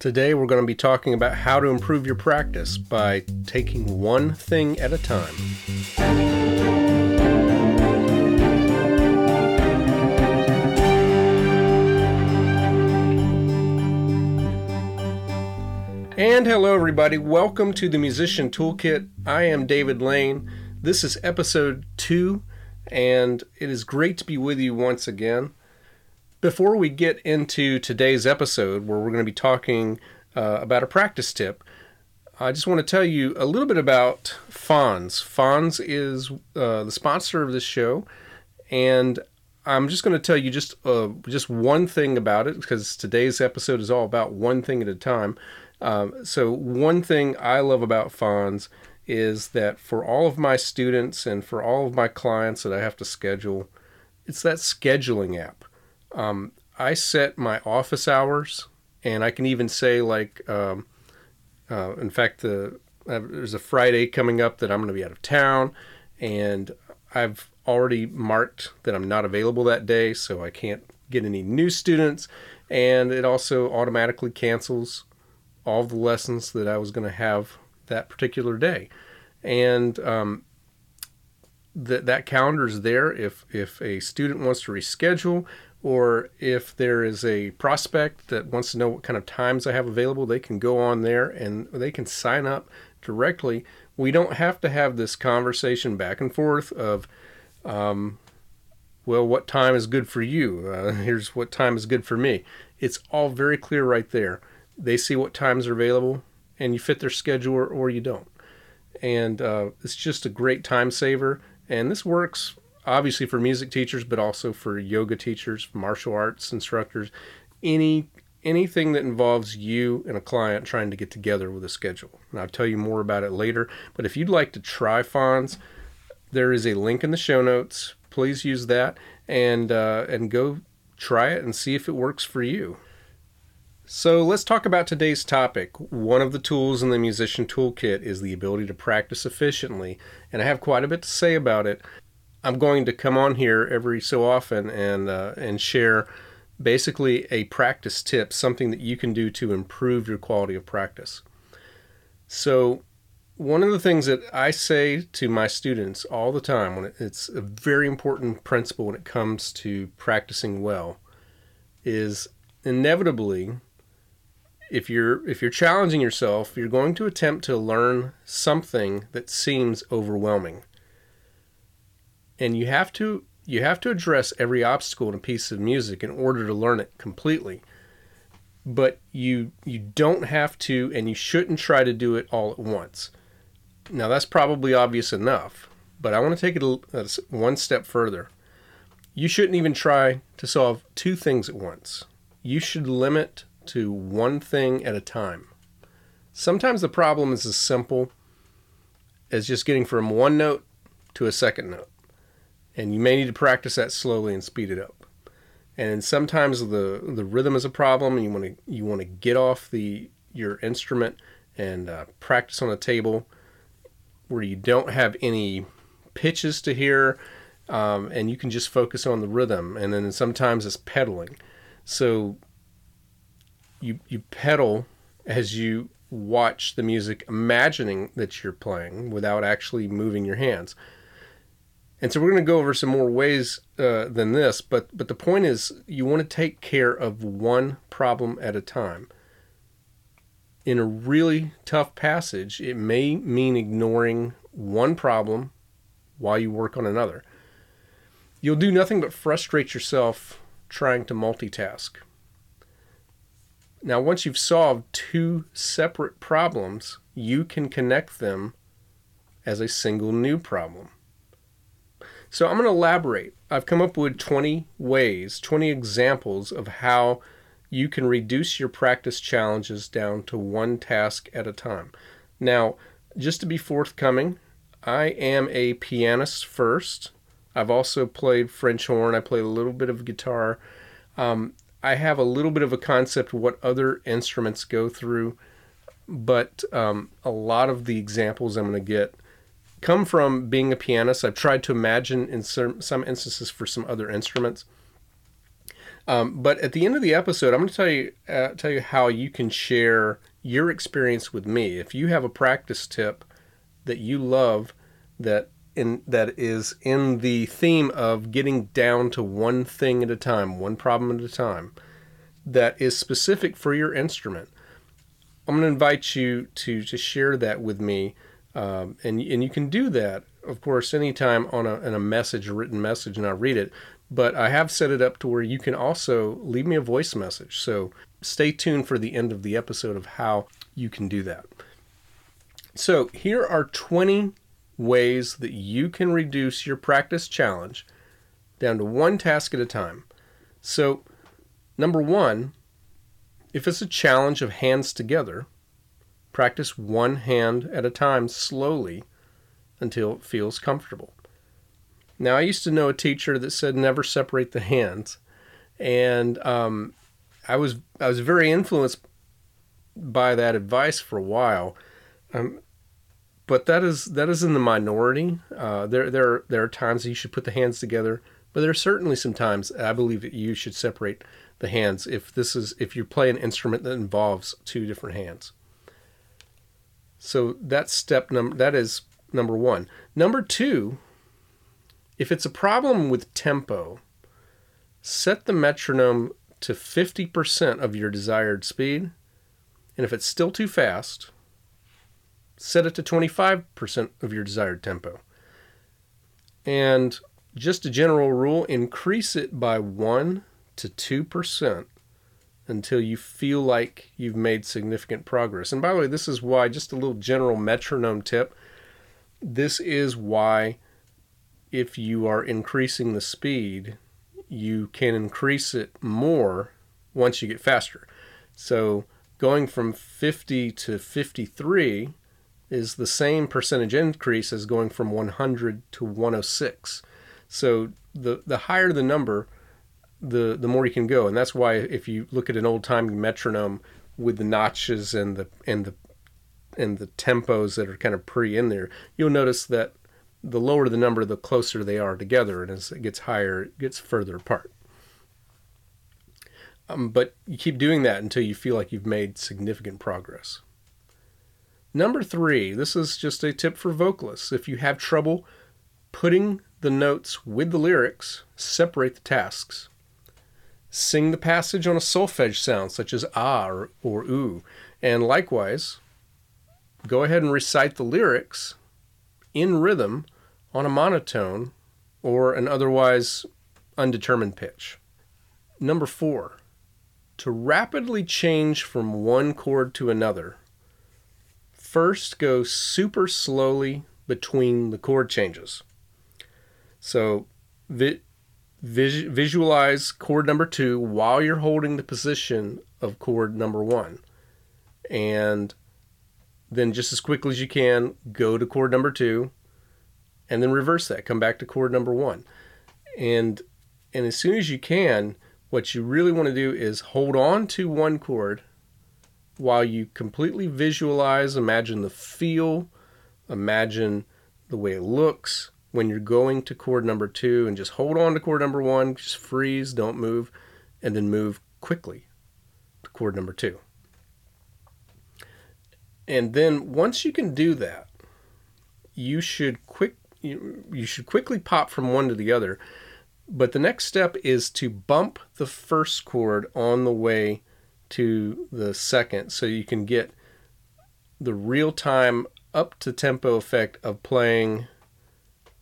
Today, we're going to be talking about how to improve your practice by taking one thing at a time. And hello, everybody. Welcome to the Musician Toolkit. I am David Lane. This is episode two, and it is great to be with you once again. Before we get into today's episode, where we're going to be talking uh, about a practice tip, I just want to tell you a little bit about Fons. Fons is uh, the sponsor of this show, and I'm just going to tell you just uh, just one thing about it because today's episode is all about one thing at a time. Um, so one thing I love about Fons is that for all of my students and for all of my clients that I have to schedule, it's that scheduling app. Um, I set my office hours, and I can even say like, um, uh, in fact, the uh, there's a Friday coming up that I'm going to be out of town, and I've already marked that I'm not available that day, so I can't get any new students, and it also automatically cancels all the lessons that I was going to have that particular day, and um, that that calendar is there. If if a student wants to reschedule, or if there is a prospect that wants to know what kind of times I have available, they can go on there and they can sign up directly. We don't have to have this conversation back and forth of, um, well, what time is good for you? Uh, here's what time is good for me. It's all very clear right there they see what times are available and you fit their schedule or, or you don't. And uh, it's just a great time saver. And this works obviously for music teachers, but also for yoga teachers, martial arts instructors, any anything that involves you and a client trying to get together with a schedule. And I'll tell you more about it later. But if you'd like to try Fons, there is a link in the show notes. Please use that and uh, and go try it and see if it works for you. So let's talk about today's topic. One of the tools in the musician toolkit is the ability to practice efficiently, and I have quite a bit to say about it. I'm going to come on here every so often and uh, and share basically a practice tip, something that you can do to improve your quality of practice. So one of the things that I say to my students all the time when it's a very important principle when it comes to practicing well is inevitably if you're if you're challenging yourself, you're going to attempt to learn something that seems overwhelming. And you have to you have to address every obstacle in a piece of music in order to learn it completely. But you you don't have to and you shouldn't try to do it all at once. Now that's probably obvious enough, but I want to take it a, one step further. You shouldn't even try to solve two things at once. You should limit to one thing at a time. Sometimes the problem is as simple as just getting from one note to a second note. And you may need to practice that slowly and speed it up. And sometimes the the rhythm is a problem and you want to you want to get off the your instrument and uh, practice on a table where you don't have any pitches to hear um, and you can just focus on the rhythm and then sometimes it's pedaling so you you pedal as you watch the music, imagining that you're playing without actually moving your hands. And so we're going to go over some more ways uh, than this, but but the point is you want to take care of one problem at a time. In a really tough passage, it may mean ignoring one problem while you work on another. You'll do nothing but frustrate yourself trying to multitask. Now, once you've solved two separate problems, you can connect them as a single new problem. So I'm going to elaborate. I've come up with 20 ways, 20 examples of how you can reduce your practice challenges down to one task at a time. Now, just to be forthcoming, I am a pianist first. I've also played French horn. I play a little bit of guitar. Um, I have a little bit of a concept of what other instruments go through, but um, a lot of the examples I'm going to get come from being a pianist. I've tried to imagine in some, some instances for some other instruments. Um, but at the end of the episode, I'm going to tell you uh, tell you how you can share your experience with me. If you have a practice tip that you love that in that is in the theme of getting down to one thing at a time, one problem at a time, that is specific for your instrument, I'm going to invite you to to share that with me, um, and and you can do that, of course, anytime on a in a message, a written message, and I'll read it. But I have set it up to where you can also leave me a voice message. So stay tuned for the end of the episode of how you can do that. So here are 20 ways that you can reduce your practice challenge down to one task at a time. So, number one, if it's a challenge of hands together, practice one hand at a time slowly until it feels comfortable. Now, I used to know a teacher that said never separate the hands, and um, I was I was very influenced by that advice for a while. Um, but that is that is in the minority. Uh, there there there are times you should put the hands together, but there are certainly some times I believe that you should separate the hands if this is if you play an instrument that involves two different hands. So that's step number that is number 1. Number 2, if it's a problem with tempo, set the metronome to 50% of your desired speed. And if it's still too fast, set it to 25% of your desired tempo. And just a general rule, increase it by 1 to 2% until you feel like you've made significant progress. And by the way, this is why, just a little general metronome tip this is why, if you are increasing the speed, you can increase it more once you get faster. So, going from 50 to 53 is the same percentage increase as going from 100 to 106. So, the, the higher the number, the the more you can go, and that's why if you look at an old time metronome with the notches and the and the and the tempos that are kind of pre in there, you'll notice that the lower the number, the closer they are together, and as it gets higher, it gets further apart. Um, but you keep doing that until you feel like you've made significant progress. Number three, this is just a tip for vocalists. If you have trouble putting the notes with the lyrics, separate the tasks. Sing the passage on a solfege sound, such as ah or, or oo. And likewise, go ahead and recite the lyrics in rhythm on a monotone or an otherwise undetermined pitch. Number four, to rapidly change from one chord to another, first go super slowly between the chord changes. So, vi- vis- visualize chord number two while you're holding the position of chord number one. And then, just as quickly as you can, go to chord number two and then reverse that. Come back to chord number one. And, and as soon as you can, what you really want to do is hold on to one chord while you completely visualize, imagine the feel, imagine the way it looks, when you're going to chord number two and just hold on to chord number one, just freeze, don't move, and then move quickly to chord number two. And then once you can do that, you should quick you, you should quickly pop from one to the other. But the next step is to bump the first chord on the way to the second so you can get the real time up to tempo effect of playing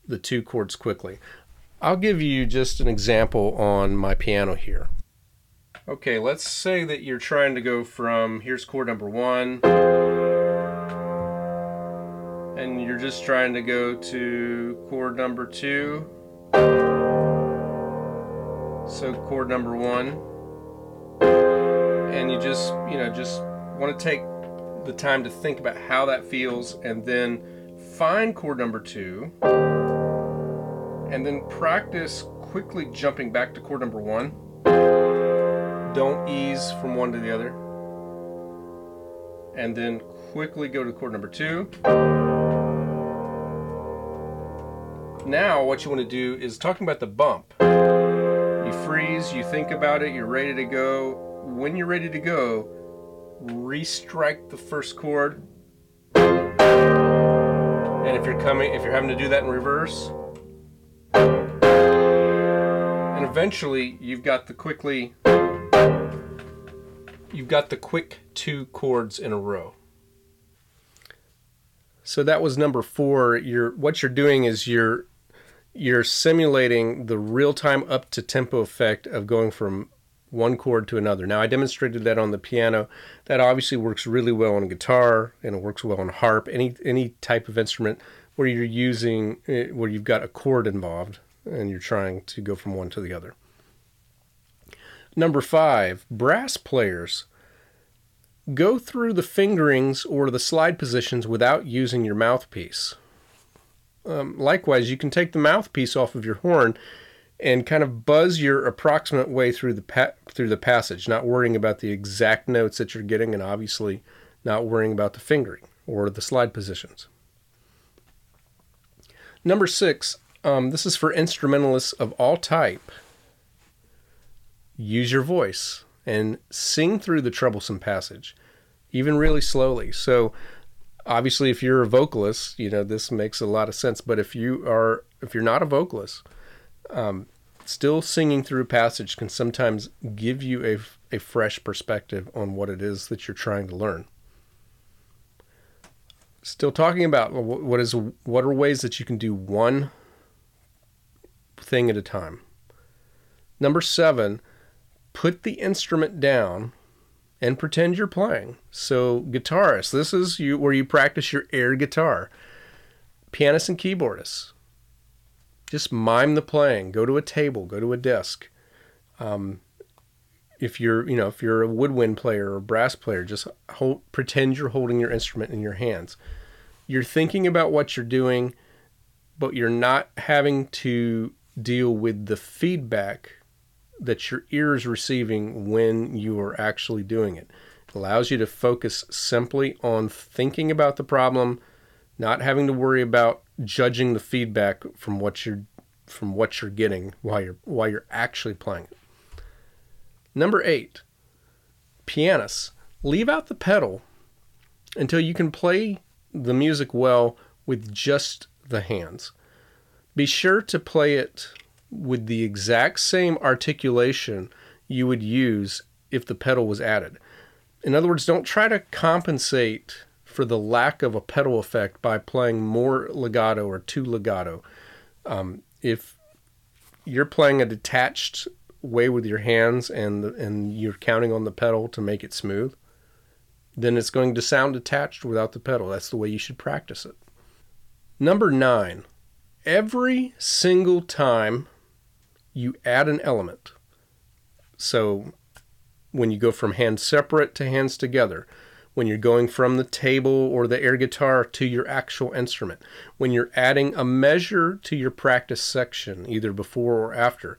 the two chords quickly. I'll give you just an example on my piano here. Okay, let's say that you're trying to go from here's chord number one, and you're just trying to go to chord number two. So chord number one, and you just, you know, just want to take the time to think about how that feels and then find chord number two and then practice quickly jumping back to chord number one. Don't ease from one to the other. And then quickly go to chord number two. Now, what you want to do is talking about the bump. You freeze, you think about it, you're ready to go. When you're ready to go, restrike the first chord. And if you're coming, if you're having to do that in reverse, eventually you've got the quickly, you've got the quick two chords in a row. So that was number four. You're what you're doing is you're you're simulating the real time up to tempo effect of going from one chord to another. Now I demonstrated that on the piano. That obviously works really well on guitar and it works well on harp. Any any type of instrument where you're using eh, where you've got a chord involved and you're trying to go from one to the other. Number five, brass players Go through the fingerings or the slide positions without using your mouthpiece. Um, likewise, you can take the mouthpiece off of your horn and kind of buzz your approximate way through the pa- through the passage, not worrying about the exact notes that you're getting, and obviously not worrying about the fingering or the slide positions. Number six, um, this is for instrumentalists of all type. Use your voice and sing through the troublesome passage, even really slowly. So, obviously, if you're a vocalist, you know this makes a lot of sense. But if you are, if you're not a vocalist, um, still singing through a passage can sometimes give you a, a fresh perspective on what it is that you're trying to learn. Still talking about what is what are ways that you can do one thing at a time. Number seven, put the instrument down and pretend you're playing. So, guitarists, this is you where you practice your air guitar. Pianists and keyboardists, just mime the playing. Go to a table, go to a desk. Um, if you're, you know, if you're a woodwind player or brass player, just hold, pretend you're holding your instrument in your hands. You're thinking about what you're doing, but you're not having to deal with the feedback that your ear is receiving when you are actually doing it. It allows you to focus simply on thinking about the problem, not having to worry about judging the feedback from what you're from what you're getting while you're while you're actually playing it. Number 8. Pianists, leave out the pedal until you can play the music well with just the hands. Be sure to play it with the exact same articulation you would use if the pedal was added. In other words, don't try to compensate for the lack of a pedal effect by playing more legato or too legato. Um, if you're playing a detached way with your hands and and you're counting on the pedal to make it smooth, then it's going to sound detached without the pedal. That's the way you should practice it. Number nine, every single time you add an element. So when you go from hands separate to hands together, when you're going from the table or the air guitar to your actual instrument, when you're adding a measure to your practice section, either before or after,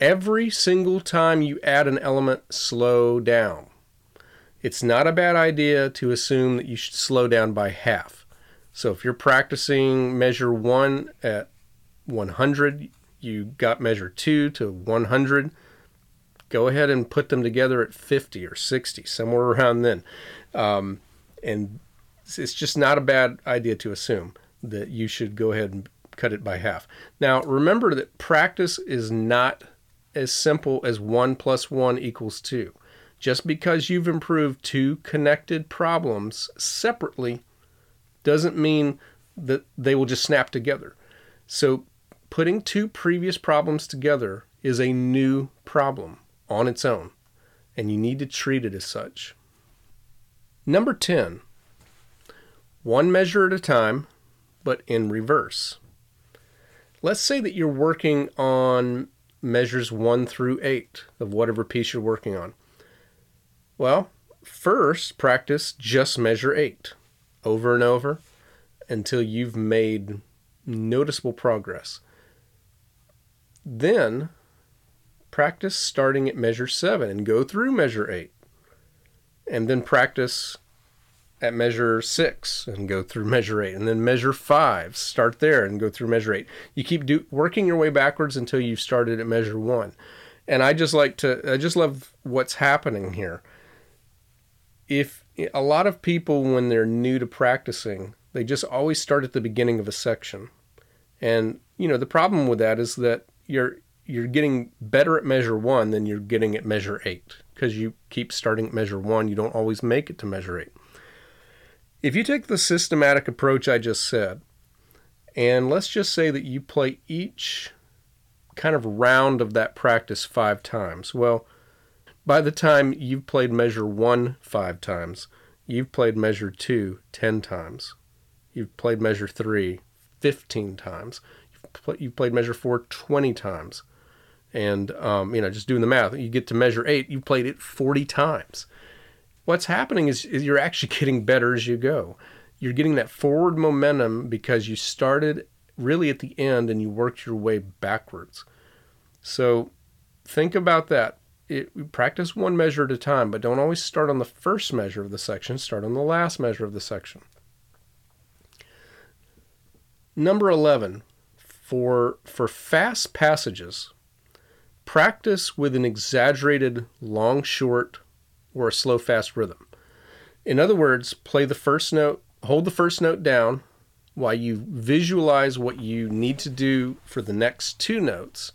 every single time you add an element, slow down. It's not a bad idea to assume that you should slow down by half. So if you're practicing measure one at 100, you got measure 2 to 100 go ahead and put them together at 50 or 60 somewhere around then. Um, and it's just not a bad idea to assume that you should go ahead and cut it by half. Now remember that practice is not as simple as 1 plus 1 equals 2 just because you've improved two connected problems separately doesn't mean that they will just snap together so putting two previous problems together is a new problem on its own, and you need to treat it as such. Number 10, one measure at a time, but in reverse. Let's say that you're working on measures 1 through 8 of whatever piece you're working on. Well, first practice just measure 8 over and over until you've made noticeable progress. Then practice starting at measure seven and go through measure eight. And then practice at measure six and go through measure eight, and then measure five, start there and go through measure eight. You keep do, working your way backwards until you've started at measure one. And I just like to, I just love what's happening here. If a lot of people, when they're new to practicing, they just always start at the beginning of a section. And, you know, the problem with that is that you're, you're getting better at measure one than you're getting at measure eight because you keep starting at measure one. You don't always make it to measure eight. If you take the systematic approach I just said, and let's just say that you play each kind of round of that practice five times, well, by the time you've played measure one five times, you've played measure two ten times. You've played measure three 15 times. You've, you've played measure four 20 times. And, um, you know, just doing the math, you get to measure eight, You've played it 40 times what's happening is, is you're actually getting better as you go. You're getting that forward momentum because you started really at the end and you worked your way backwards. So think about that. It, practice one measure at a time, but don't always start on the first measure of the section. Start on the last measure of the section. Number 11, for, for fast passages, practice with an exaggerated long short or a slow fast rhythm. In other words, play the first note, hold the first note down while you visualize what you need to do for the next two notes,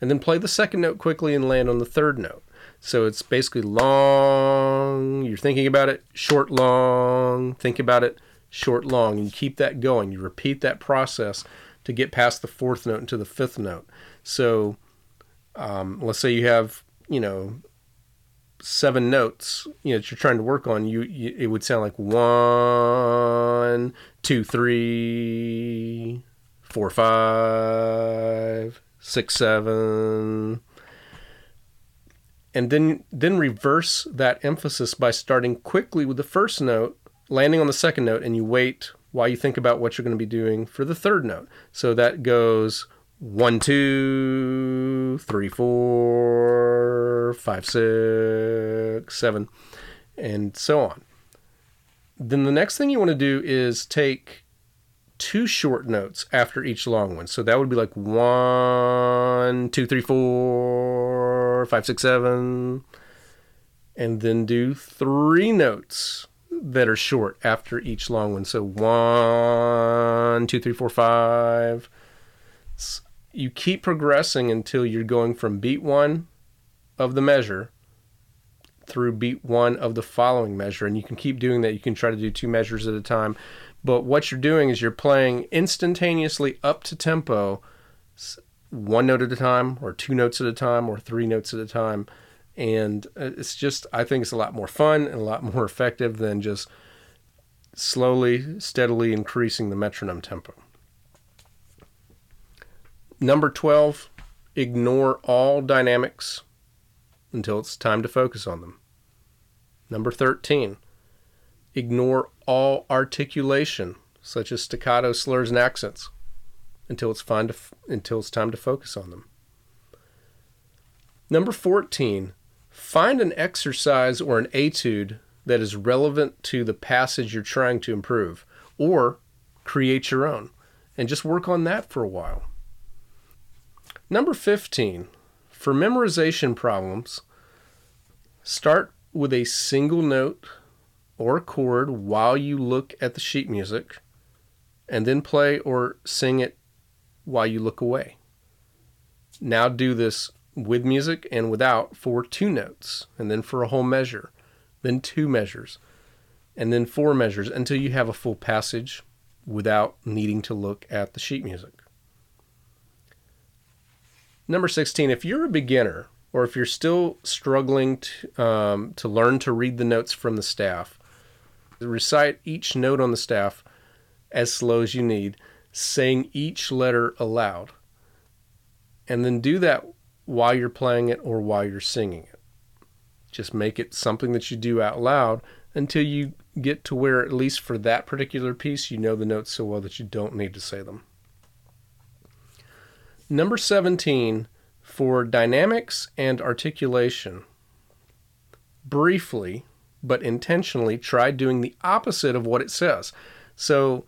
and then play the second note quickly and land on the third note. So it's basically long, you're thinking about it, short, long, think about it, short, long, and you keep that going. You repeat that process to get past the fourth note into the fifth note. So um, let's say you have, you know, seven notes you know that you're trying to work on you, you, it would sound like one two three four five six seven and then then reverse that emphasis by starting quickly with the first note landing on the second note and you wait while you think about what you're going to be doing for the third note so that goes one, two, three, four, five, six, seven, and so on. Then the next thing you want to do is take two short notes after each long one. So that would be like one, two, three, four, five, six, seven, and then do three notes that are short after each long one. So one, two, three, four, five you keep progressing until you're going from beat one of the measure through beat one of the following measure. And you can keep doing that. You can try to do two measures at a time. But what you're doing is you're playing instantaneously up to tempo, one note at a time, or two notes at a time, or three notes at a time. And uh, it's just, I think it's a lot more fun and a lot more effective than just slowly, steadily increasing the metronome tempo. Number 12, ignore all dynamics until it's time to focus on them. Number 13, ignore all articulation, such as staccato slurs and accents, until it's, fine to f- until it's time to focus on them. Number 14, find an exercise or an etude that is relevant to the passage you're trying to improve, or create your own, and just work on that for a while. Number 15, for memorization problems, start with a single note or chord while you look at the sheet music, and then play or sing it while you look away. Now do this with music and without for two notes, and then for a whole measure, then two measures, and then four measures until you have a full passage without needing to look at the sheet music. Number 16, if you're a beginner or if you're still struggling to, um, to learn to read the notes from the staff, recite each note on the staff as slow as you need, saying each letter aloud. And then do that while you're playing it or while you're singing it. Just make it something that you do out loud until you get to where, at least for that particular piece, you know the notes so well that you don't need to say them. Number 17, for dynamics and articulation. Briefly, but intentionally try doing the opposite of what it says. So,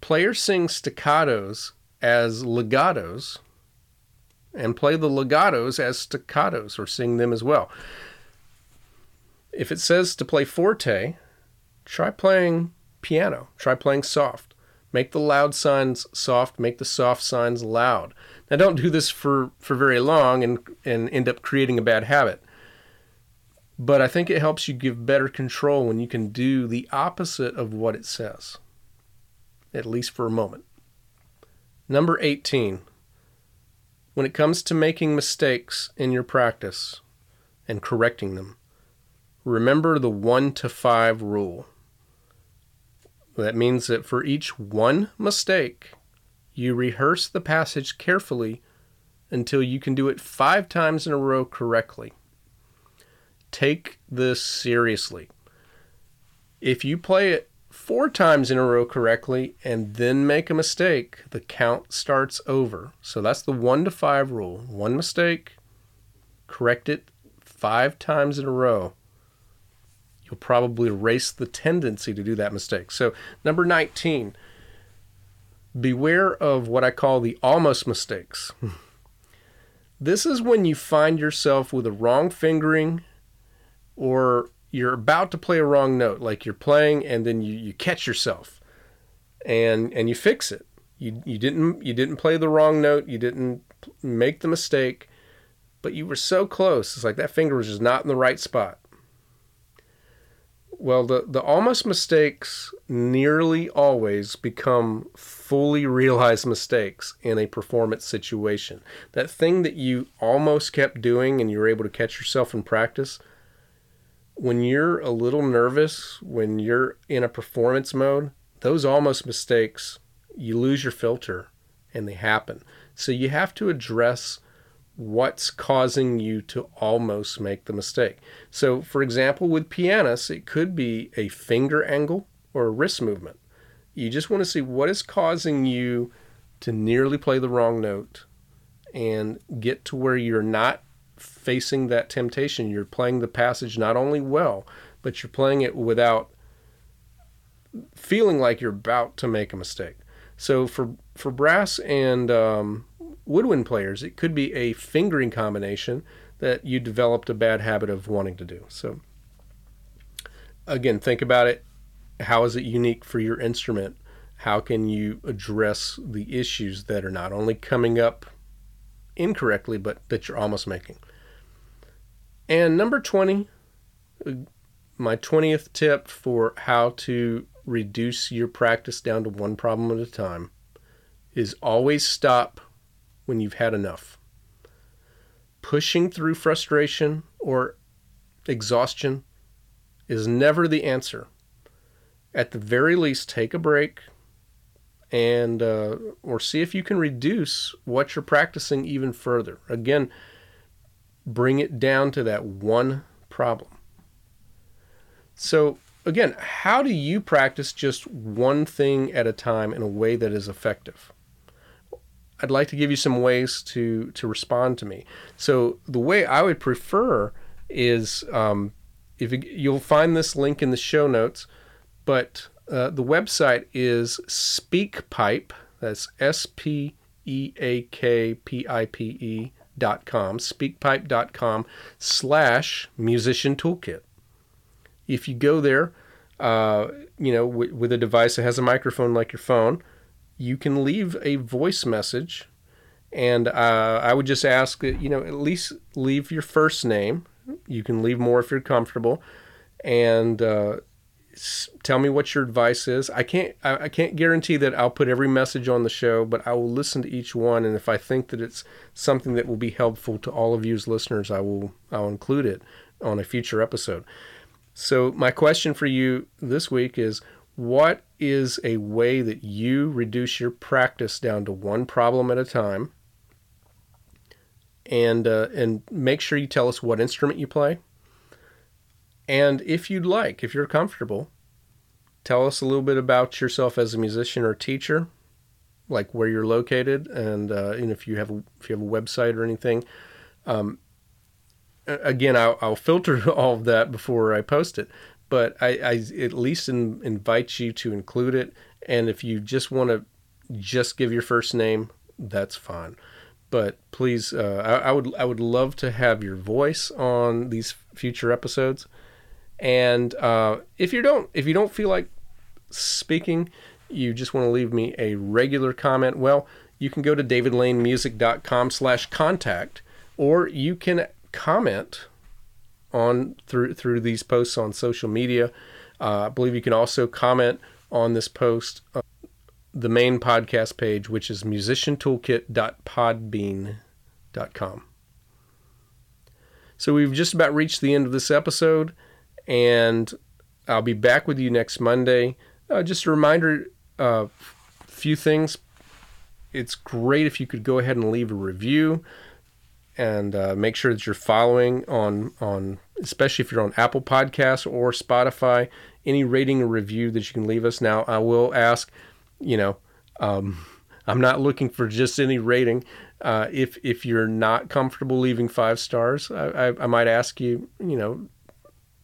players sing staccatos as legatos and play the legatos as staccatos or sing them as well. If it says to play forte, try playing piano, try playing soft. Make the loud signs soft, make the soft signs loud. Now don't do this for, for very long and, and end up creating a bad habit. But I think it helps you give better control when you can do the opposite of what it says, at least for a moment. Number 18. When it comes to making mistakes in your practice and correcting them, remember the 1 to 5 rule. That means that for each one mistake, you rehearse the passage carefully until you can do it five times in a row correctly. Take this seriously. If you play it four times in a row correctly and then make a mistake, the count starts over. So that's the one to five rule. One mistake, correct it five times in a row. You'll probably erase the tendency to do that mistake. So, number 19, beware of what I call the almost mistakes. this is when you find yourself with a wrong fingering or you're about to play a wrong note, like you're playing and then you, you catch yourself and and you fix it. You you didn't you didn't play the wrong note, you didn't make the mistake, but you were so close. It's like that finger was just not in the right spot. Well, the, the almost mistakes nearly always become fully realized mistakes in a performance situation. That thing that you almost kept doing and you were able to catch yourself in practice, when you're a little nervous, when you're in a performance mode, those almost mistakes, you lose your filter and they happen. So you have to address what's causing you to almost make the mistake. So, for example, with pianists, it could be a finger angle or a wrist movement. You just want to see what is causing you to nearly play the wrong note and get to where you're not facing that temptation. You're playing the passage not only well, but you're playing it without feeling like you're about to make a mistake. So for for brass and um, woodwind players, it could be a fingering combination that you developed a bad habit of wanting to do. So again, think about it. How is it unique for your instrument? How can you address the issues that are not only coming up incorrectly, but that you're almost making? And number 20, my 20th tip for how to reduce your practice down to one problem at a time is always stop when you've had enough. Pushing through frustration or exhaustion is never the answer. At the very least, take a break and uh, or see if you can reduce what you're practicing even further. Again, bring it down to that one problem. So, again, how do you practice just one thing at a time in a way that is effective? I'd like to give you some ways to to respond to me. So the way I would prefer is um, if you, you'll find this link in the show notes, but uh, the website is SpeakPipe. That's S P E A K P I P E dot com, speakpipe.com slash musician toolkit. If you go there, uh, you know, w- with a device that has a microphone like your phone, you can leave a voice message. And uh, I would just ask that, you know, at least leave your first name. You can leave more if you're comfortable. And uh, tell me what your advice is. I can't I, I, can't guarantee that I'll put every message on the show, but I will listen to each one and if I think that it's something that will be helpful to all of you as listeners, I will I'll include it on a future episode. So my question for you this week is what is a way that you reduce your practice down to one problem at a time? And uh, and make sure you tell us what instrument you play and if you'd like, if you're comfortable, tell us a little bit about yourself as a musician or teacher, like where you're located, and, uh, and if you have a, if you have a website or anything. Um, again, I'll, I'll, filter all of that before I post it, but I, I at least in, invite you to include it. And if you just want to just give your first name, that's fine. But please, uh, I, I, would I would love to have your voice on these future episodes. And uh, if you don't if you don't feel like speaking, you just want to leave me a regular comment. Well, you can go to davidlanemusic.com slash contact, or you can comment on through through these posts on social media. Uh, I believe you can also comment on this post, the main podcast page, which is musiciantoolkit.podbean.com. So we've just about reached the end of this episode, and I'll be back with you next Monday. Uh, just a reminder, a uh, few things. It's great if you could go ahead and leave a review and uh, make sure that you're following on on especially if you're on Apple Podcasts or Spotify. Any rating or review that you can leave us. Now, I will ask, you know, um, I'm not looking for just any rating. Uh, if if you're not comfortable leaving five stars, I, I, I might ask you, you know,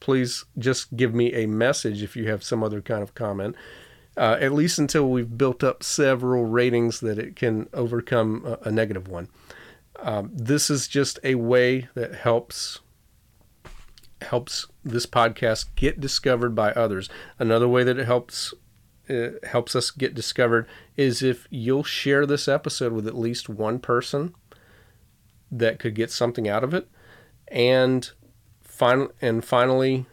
please just give me a message if you have some other kind of comment. Uh, at least until we've built up several ratings that it can overcome a, a negative one. Um, this is just a way that helps helps this podcast get discovered by others. Another way that it helps it helps us get discovered is if you'll share this episode with at least one person that could get something out of it. And final and finally,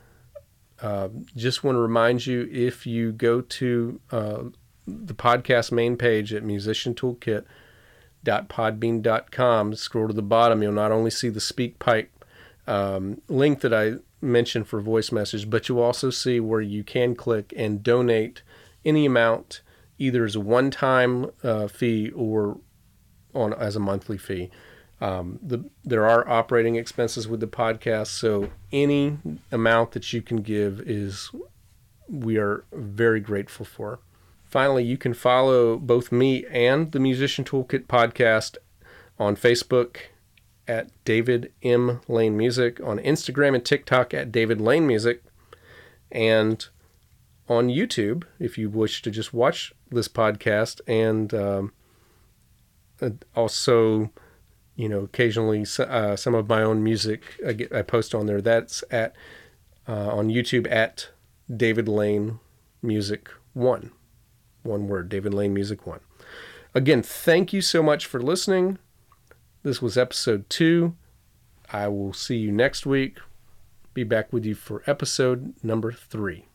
uh, just want to remind you if you go to uh, the podcast main page at Musician Toolkit www.podbean.com. Scroll to the bottom, you'll not only see the SpeakPipe um, link that I mentioned for voice message, but you'll also see where you can click and donate any amount, either as a one-time uh, fee or on as a monthly fee. Um, the, there are operating expenses with the podcast, so any amount that you can give is we are very grateful for. Finally, you can follow both me and the Musician Toolkit podcast on Facebook at David M. Lane Music, on Instagram and TikTok at David Lane Music, and on YouTube if you wish to just watch this podcast and um, also, you know, occasionally uh, some of my own music I, get, I post on there. That's at uh, on YouTube at David Lane Music One one word, David Lane Music One. Again, thank you so much for listening. This was episode two. I will see you next week. Be back with you for episode number three.